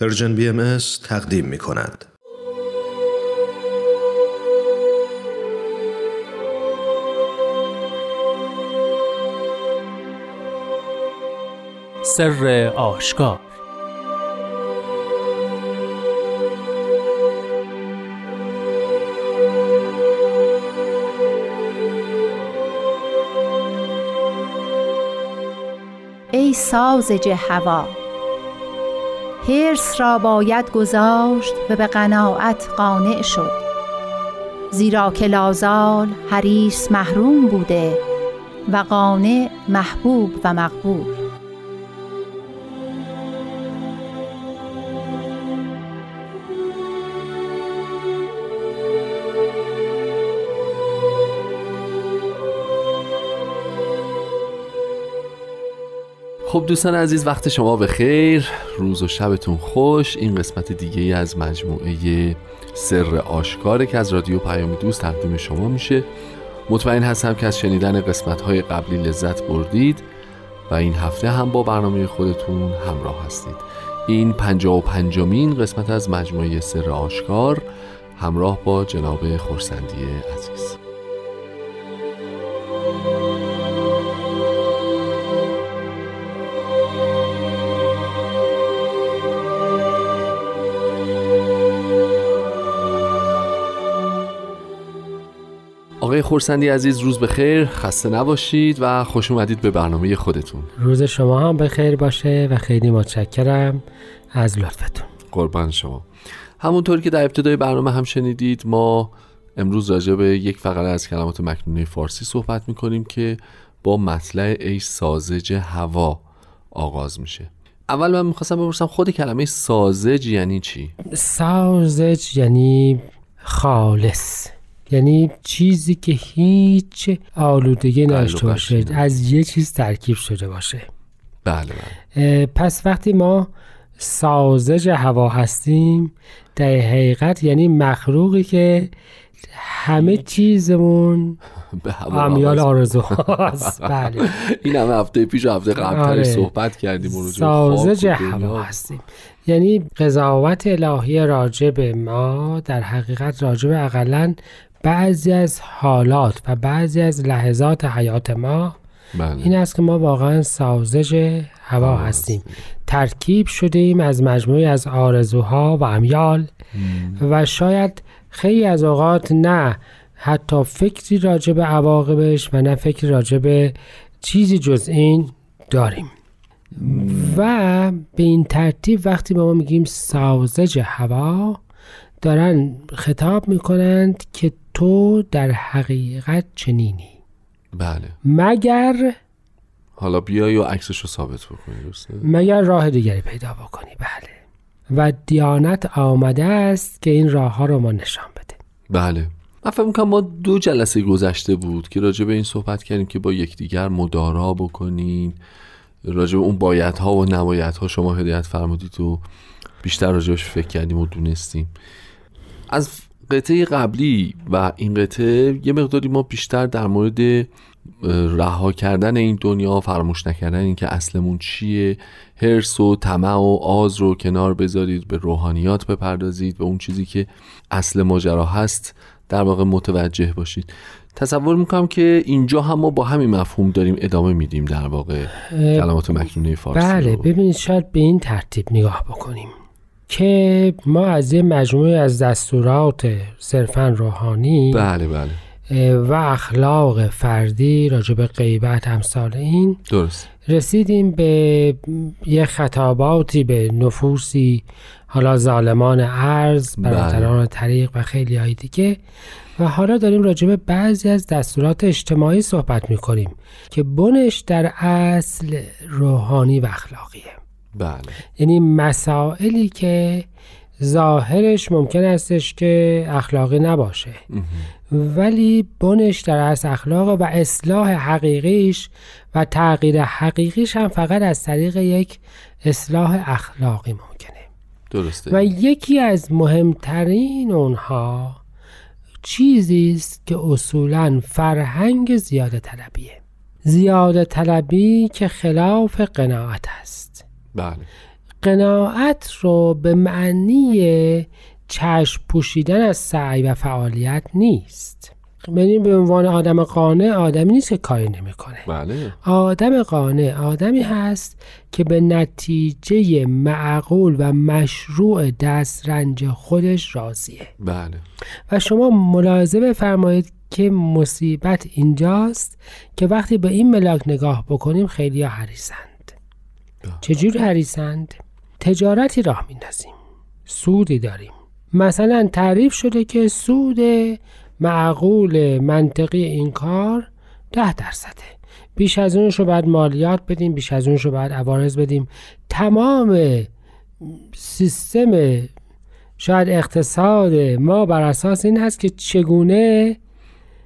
پرژن بی ام تقدیم می کند. سر آشکار ای سازج هوا حرس را باید گذاشت و به قناعت قانع شد. زیرا که لازال حریص محروم بوده و قانع محبوب و مقبول. خب دوستان عزیز وقت شما به خیر. روز و شبتون خوش. این قسمت دیگه ای از مجموعه سر آشکاره که از رادیو پیام دوست تقدیم شما میشه. مطمئن هستم که از شنیدن قسمت های قبلی لذت بردید و این هفته هم با برنامه خودتون همراه هستید. این پنجا و پنجمین قسمت از مجموعه سر آشکار همراه با جناب خورسندی عزیز. آقای خورسندی عزیز روز بخیر خسته نباشید و خوش اومدید به برنامه خودتون. روز شما هم بخیر باشه و خیلی متشکرم از لطفتون. قربان شما. همونطور که در ابتدای برنامه هم شنیدید ما امروز راجع به یک فقره از کلمات مکنونه فارسی صحبت می‌کنیم که با مطلع ای سازج هوا آغاز میشه. اول من می‌خواستم بپرسم خود کلمه سازج یعنی چی؟ سازج یعنی خالص. یعنی چیزی که هیچ آلودگی نداشته باشه از یه چیز ترکیب شده باشه. بله بله. پس وقتی ما سازج هوا هستیم در حقیقت یعنی مخلوقی که همه چیزمون به امیال آرزو هست بله. این همه هفته پیش و هفته قبل آره. صحبت کردیم سازج. هوا هستیم. یعنی قضاوت الهی راجع به ما در حقیقت راجع به اقلا بعضی از حالات و بعضی از لحظات حیات ما بله. این است که ما واقعا سازج هوا هستیم. ترکیب شدیم از مجموعی از آرزوها و امیال و شاید خیلی از اوقات نه حتی فکری راجع به عواقبش و نه فکری راجع به چیزی جز این داریم. و به این ترتیب وقتی به ما میگیم سازج هوا دارن خطاب می‌کنند که تو در حقیقت چنینی. بله. مگر حالا بیای و عکسش رو ثابت بکنی درسته؟ مگر راه دیگری پیدا بکنی؟ بله. و دیانت آمده است که این راه ها رو ما نشان بده. بله. من فکر می‌کنم ما دو جلسه گذشته بود که راجع به این صحبت کردیم که با یکدیگر مدارا بکنین راجع به اون بایدها و نبایدها شما هدایت فرمودید و بیشتر راجعش فکر کردیم و دونستیم. از قطعه قبلی و این قطعه یه مقداری ما بیشتر در مورد رها کردن این دنیا فراموش نکردن این که اصلمون چیه هرس و طمع و آز رو کنار بذارید به روحانیات بپردازید به اون چیزی که اصل ماجرا هست در واقع متوجه باشید تصور می‌کنم که اینجا هم ما با همین مفهوم داریم ادامه میدیم در واقع کلمات مکنونه فارسی بله. ببینید شاید به این ترتیب نگاه بکنیم که ما از یه مجموعه از دستورات صرفا روحانی بله بله. و اخلاق فردی راجع به غیبت امثال این درست. رسیدیم به یه خطاباتی به نفوسی حالا ظالمان ارز بله. برادران طریق و خیلی های دیگه. و حالا داریم راجع به بعضی از دستورات اجتماعی صحبت می‌کنیم که بنش در اصل روحانی و اخلاقیه. بله. یعنی مسائلی که ظاهرش ممکن استش که اخلاقی نباشه. ولی بنش در اصل اخلاق و اصلاح حقیقیش و تغییر حقیقیش هم فقط از طریق یک اصلاح اخلاقی ممکنه. درسته. و یکی از مهمترین اونها چیزی است که اصولا فرهنگ زیاده طلبیه. زیاده طلبی که خلاف قناعت است. بله. قناعت رو به معنی چشم پوشیدن از سعی و فعالیت نیست. یعنی به عنوان آدم قانع آدمی نیست که کاری نمی‌کنه. بله. آدم قانع آدمی هست که به نتیجه معقول و مشروع دسترنج خودش راضیه. بله. و شما ملاحظه بفرمایید که مصیبت اینجاست که وقتی به این ملاک نگاه بکنیم خیلی حریصند چجور حریصند؟ تجارتی راه میندازیم. سودی داریم. مثلا تعریف شده که سود معقول منطقی این کار ده درصده. بیش از اونش رو باید مالیات بدیم بیش از اونش رو باید عوارض بدیم. تمام سیستم شاید اقتصاد ما بر اساس این هست که چگونه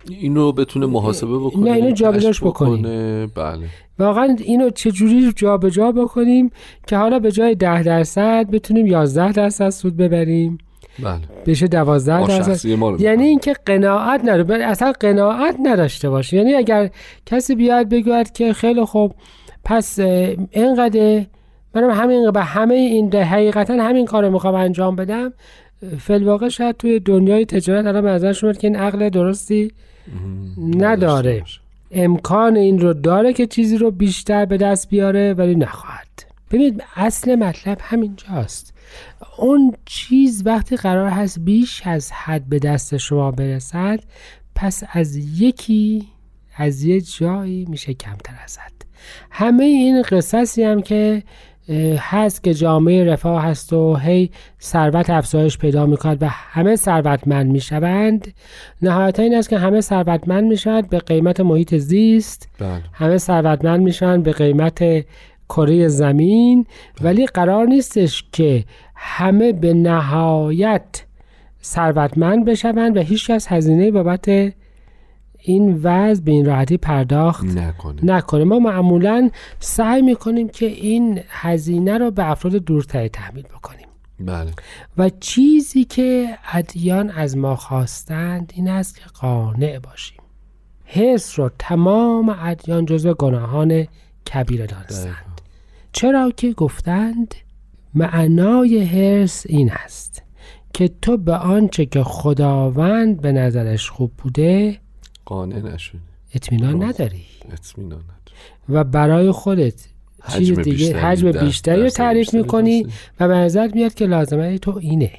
این رو بتونه محاسبه بکنه نه، اینو جابجاش بکنیم. بکنه. بله واقعا اینو چجوری جابجا بکنیم که حالا به جای ده درصد بتونیم 11 درصد سود ببریم بله بشه 12 ما درصد یعنی. اینکه قناعت بل- اصلا قناعت نداشته باشه یعنی اگر کسی بیاد بگوید که خیلی خوب پس اینقدر منم همین به همه این ده حقیقتا همین کار رو می‌خوام انجام بدم فلواقع شاید توی دنیای تجارت الان به نظر که این عقل درستی نداره. امکان این رو داره که چیزی رو بیشتر به دست بیاره ولی نخواهد. ببینید اصل مطلب همینجاست. اون چیز وقتی قرار هست بیش از حد به دست شما برسد پس از یکی از یه جایی میشه کمتر از حد همه این قصصی هم که هست که جامعه رفاه هست و هی ثروت افزایش پیدا می‌کند و همه ثروتمند می‌شوند. نهایتا این است که همه ثروتمند می‌شوند به قیمت محیط زیست. بله. همه ثروتمند میشن به قیمت کره زمین. ولی قرار نیستش که همه به نهایت ثروتمند بشوند و هیچ کس هزینه بابت این وضع به این راحتی پرداخت نکنه. نکنه. ما معمولا سعی می‌کنیم که این هزینه رو به افراد دورتری تحمیل بکنیم. بله. و چیزی که ادیان از ما خواستند این است که قانع باشیم. حس رو تمام ادیان جزو گناهان کبیره دانستند. چرا که گفتند معنای حرس این است که تو به آنچه که خداوند به نظرش خوب بوده قانع نشده اطمینان. نداری. اطمینان و برای خودت چیز حجم دیگه بیشتری، حجم بیشتری رو تعریف می‌کنی. و به نظر میاد که لازمه تو اینه.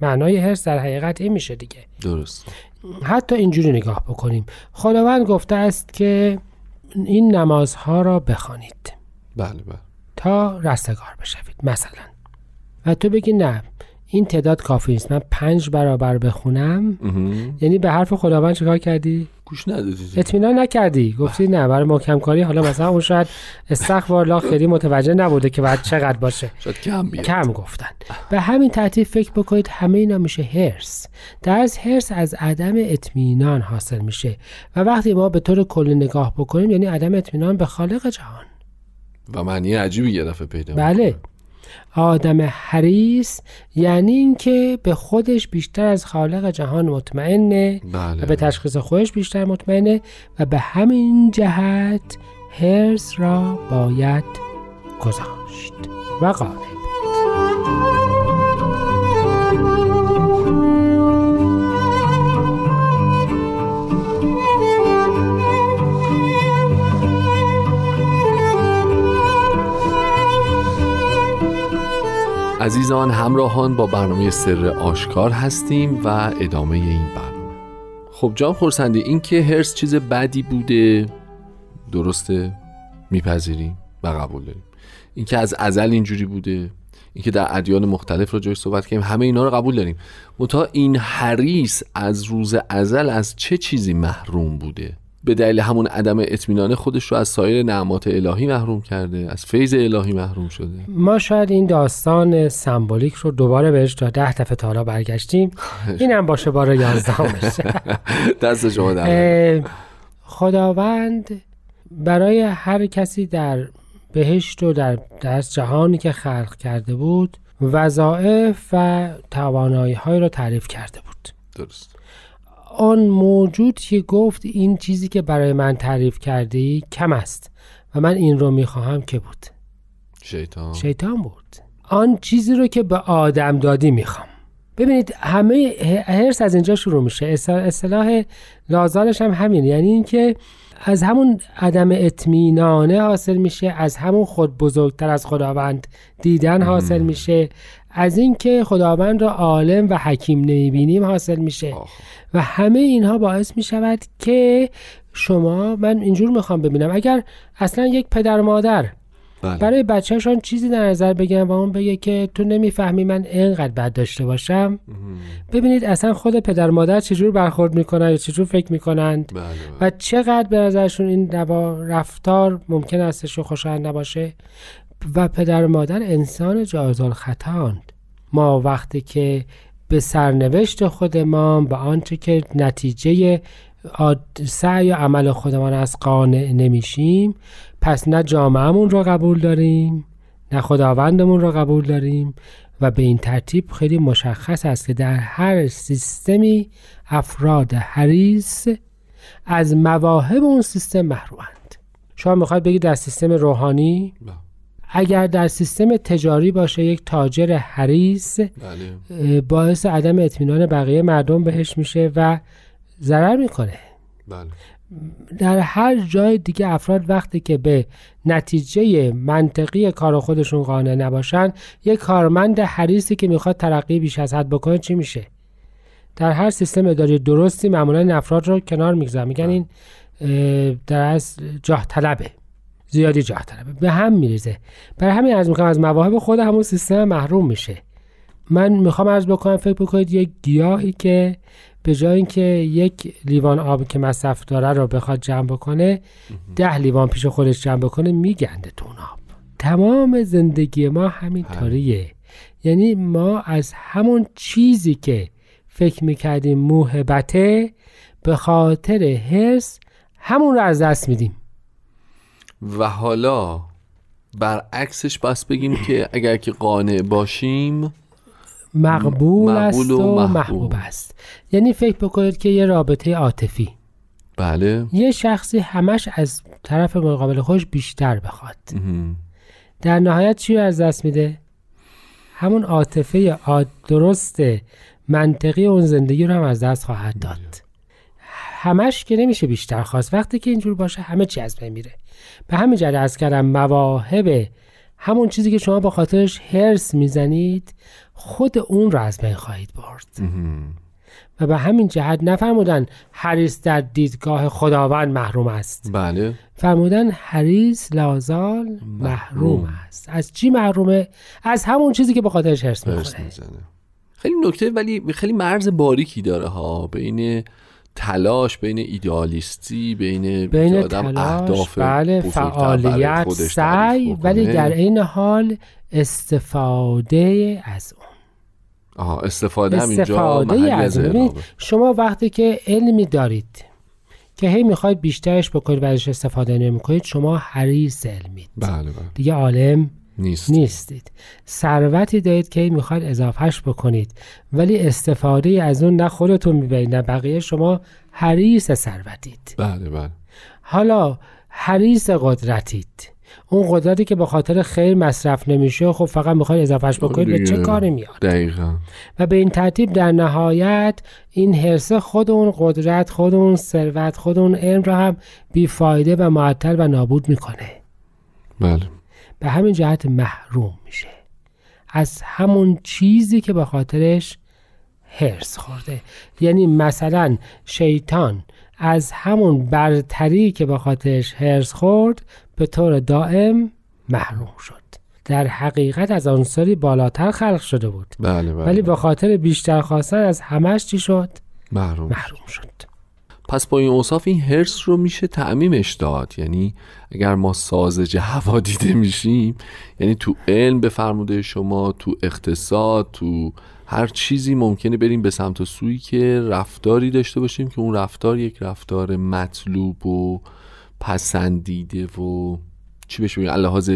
معنای حرس در حقیقت این میشه دیگه. درست. حتی اینجوری نگاه بکنیم. خداوند گفته است که این نمازها را بخوانید. بله بله. تا رستگار بشوید مثلا. و تو بگی نه. این تعداد کافی نیست. من پنج برابر بخونم. یعنی به حرف خداوند چیکار کردی؟ گوش ندادید اطمینان نکردی. گفتی نه برای محکم کاری حالا مثلا اون شاید استغفر الله خیلی متوجه نبوده که بعد چقدر باشه. شاید کم بیاد. کم گفتن. به همین ترتیب فکر بکنید همه اینا میشه هرس. درس هرس از عدم اطمینان حاصل میشه. و وقتی ما به طور کلی نگاه بکنیم یعنی عدم اطمینان به خالق جهان. و معنی عجیبی یه دفعه پیدا بله. آدم حریص یعنی اینکه به خودش بیشتر از خالق جهان مطمئنه بله. و به تشخیص خودش بیشتر مطمئنه و به همین جهت هرس را باید گذاشت. و قانع عزیزان همراهان با برنامه سر آشکار هستیم و ادامه این برنامه. خب جان خورسندی این که هرس چیز بدی بوده درسته؟ میپذیریم و قبول داریم. این که از ازل اینجوری بوده این که در ادیان مختلف راجعش صحبت کردیم همه اینا رو قبول داریم. منتها این حریص از روز ازل از چه چیزی محروم بوده؟ به دلیل همون عدم اطمینان خودش رو از سایر نعمات الهی محروم کرده از فیض الهی محروم شده. ما شاید این داستان سمبولیک رو دوباره بهش تا ده دفعه تا حالا برگشتیم. اینم باشه بار یازدهمش دست شما خداوند برای هر کسی در بهشت و در, در جهانی که خلق کرده بود وظایف و توانایی های رو تعریف کرده بود. درست. آن موجود که گفت این چیزی که برای من تعریف کرده ای کم است و من این رو می‌خواهم که بود. شیطان. شیطان بود. آن چیزی رو که به آدم دادی می‌خوام. ببینید همه هرس از اینجا شروع میشه. اصطلاح لازالش هم همین. یعنی اینکه از همون عدم اطمینانه حاصل میشه از همون خود بزرگتر از خداوند دیدن حاصل میشه. از اینکه خداوند را عالم و حکیم نمی‌بینیم حاصل میشه. و همه اینها باعث می‌شود که شما من اینجور می‌خوام ببینم. اگر اصلا یک پدر مادر بله. برای بچهشان چیزی در نظر بگیرن و اون بگه که تو نمی‌فهمی من اینقدر بد داشته باشم ببینید اصلا خود پدر مادر چجور برخورد می‌کنن یا چجور فکر می‌کنند بله، بله. و چقدر به نظرشون این رفتار ممکن استش و خوشایند نباشه. و پدر مادر انسان جایزال خطاند ما وقتی که به سرنوشت خودمان به آنچه که نتیجه سعی و عمل خودمان از قانع نمیشیم پس نه جامعهمون رو قبول داریم نه خداوندمون رو قبول داریم و به این ترتیب خیلی مشخص است که در هر سیستمی افراد حریص از مواهب اون سیستم محرومند شما می‌خواید بگید در سیستم روحانی. بله. اگر در سیستم تجاری باشه یک تاجر حریص بله. باعث عدم اطمینان بقیه مردم بهش میشه و ضرر می‌کنه. بله. در هر جای دیگه افراد وقتی که به نتیجه منطقی کار خودشون قانع نباشن یک کارمند حریصی که می‌خواد ترقی بیش از حد بکنه چی میشه؟ در هر سیستم اداری درستی معمولا این افراد رو کنار می‌گذارن. میگن این در از جاه طلبه. زیادی جاه طلبه به هم میریزه. برای همین از می‌کنم از مواهب خود همون سیستم محروم میشه. من می‌خوام عرض بکنم فکر بکنید یک گیاهی که به جای اینکه یک لیوان آب که مصرف داره رو بخواد جمع بکنه ده لیوان پیش خودش جمع بکنه میگنده تو آب. تمام زندگی ما همین طوریه یعنی ما از همون چیزی که فکر می‌کردیم موهبته به خاطر حس همون رو از دست میدیم. و حالا برعکسش بس بگیم که اگر که قانع باشیم مقبول, است و, محبوب. است. یعنی فکر بکنید که یه رابطه عاطفی. بله. یه شخصی همش از طرف مقابل خوش بیشتر بخواد. در نهایت چی از دست میده؟ همون عاطفه درست منطقی اون زندگی رو هم از دست خواهد داد. همش که نمیشه بیشتر خواست. وقتی که اینجور باشه همه چی از بین میره. به همین جهت از کردم مواهب همون چیزی که شما با خاطرش هرس می‌زنید خود اون را از بین خواهید برد. و به همین جهت نفرمودن حریص در دیدگاه خداوند محروم است. بله. فرمودن حریص لازال محروم, است. از چی محرومه؟ از همون چیزی که به خاطرش هرس می‌کنه خیلی نکته ولی خیلی مرز باریکی داره ها. بین تلاش بین ایدئالیستی بین, بین آدم تلاش اهداف بله فعالیت سعی ولی در این حال استفاده از اون. آها استفاده, استفاده از اون. شما وقتی که علمی دارید که هی می‌خواید بیشترش بکنید و ازش استفاده نمی‌کنید شما حریص علمید بله بله. دیگه عالم نیست. نیستید. ثروتی دارید که می‌خواید اضافهش بکنید. ولی استفاده از اون نه خودتون می‌برید نه بقیه. شما حریص ثروتید. بله بله. حالا حریص قدرتید. اون قدرتی که به خاطر خیر مصرف نمیشه خب فقط می‌خواید اضافهش بکنید به چه کاری میاد؟ دقیقا. و به این ترتیب در نهایت این حرسه خود اون قدرت خود اون ثروت خود اون علم را هم بیفایده و معطل و نابود می‌کنه. بله. به همین جهت محروم میشه. از همون چیزی که به خاطرش هرس خورده. یعنی مثلا شیطان از همون برتری که به خاطرش هرس خورد به طور دائم محروم شد. در حقیقت از عنصری بالاتر خلق شده بود. بله بله. ولی به خاطر بیشتر خواستن از همش چی شد؟ محروم, محروم شد. پس با این اوصاف این هرس رو میشه تعمیمش داد. یعنی اگر ما سازج هوا دیده میشیم یعنی تو علم به فرموده شما تو اقتصاد تو هر چیزی ممکنه بریم به سمت سوی که رفتاری داشته باشیم که اون رفتار یک رفتار مطلوب و پسندیده و چی بشه بگیم لحاظ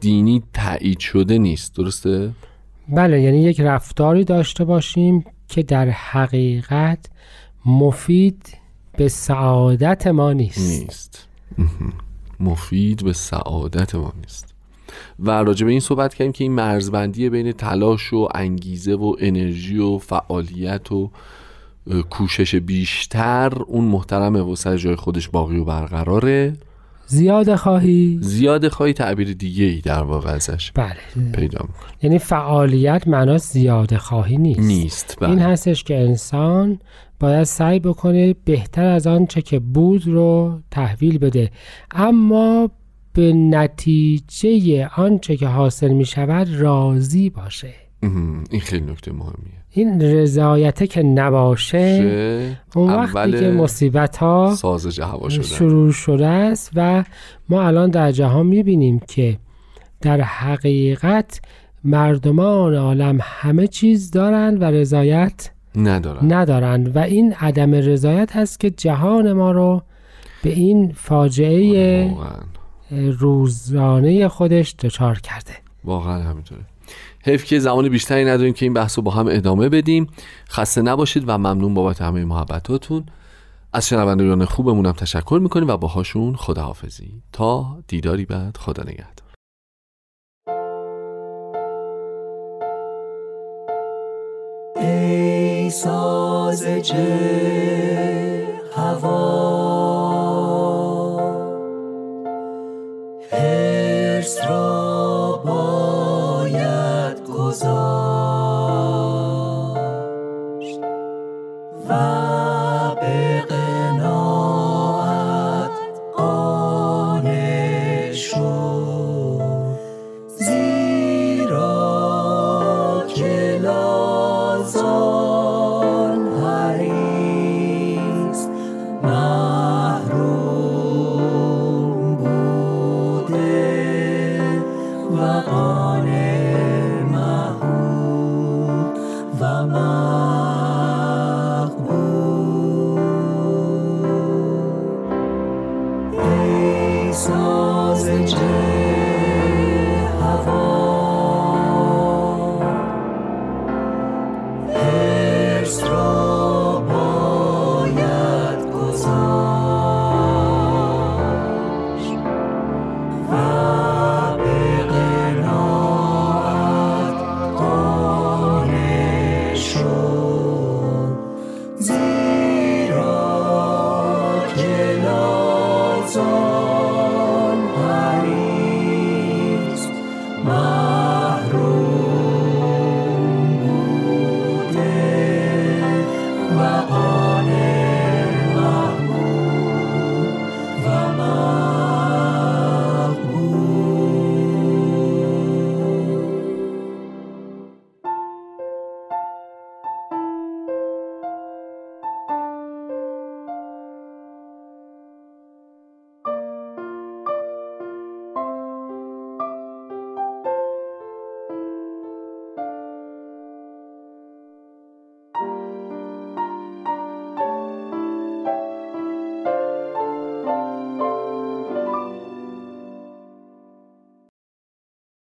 دینی تایید شده نیست. درسته؟ بله یعنی یک رفتاری داشته باشیم که در حقیقت مفید به سعادت ما نیست. نیست. مفید به سعادت ما نیست. و راجع به این صحبت کردیم که این مرزبندی بین تلاش و انگیزه و انرژی و فعالیت و کوشش بیشتر اون محترمه و سر جای خودش باقی و برقراره. زیاد خواهی؟ زیاد خواهی تعبیر دیگه ای در واقع ازش بله. پیدا می‌کنه یعنی فعالیت معنا زیاده خواهی نیست. نیست بله. این هستش که انسان باید سعی بکنه بهتر از آنچه که بود رو تحویل بده. اما به نتیجه آنچه که حاصل می شود راضی باشه. این خیلی نکته مهمیه. این رضایته که نباشه اون وقتی که مصیبت ها سازج هوا شروع شده است و ما الان در جهان می‌بینیم که در حقیقت مردمان عالم همه چیز دارند و رضایت ندارن. ندارند و این عدم رضایت هست که جهان ما رو به این فاجعه روزانه خودش دچار کرده. واقعا همینطوره. حیف که زمان بیشتری نداریم که این بحث رو با هم ادامه بدیم. خسته نباشید و ممنون بابت همه محبتاتون. از شنوندگان خوبمونم تشکر می‌کنیم و باهاشون خداحافظی. تا دیداری بعد خدا نگهدار. ای سازج هوا.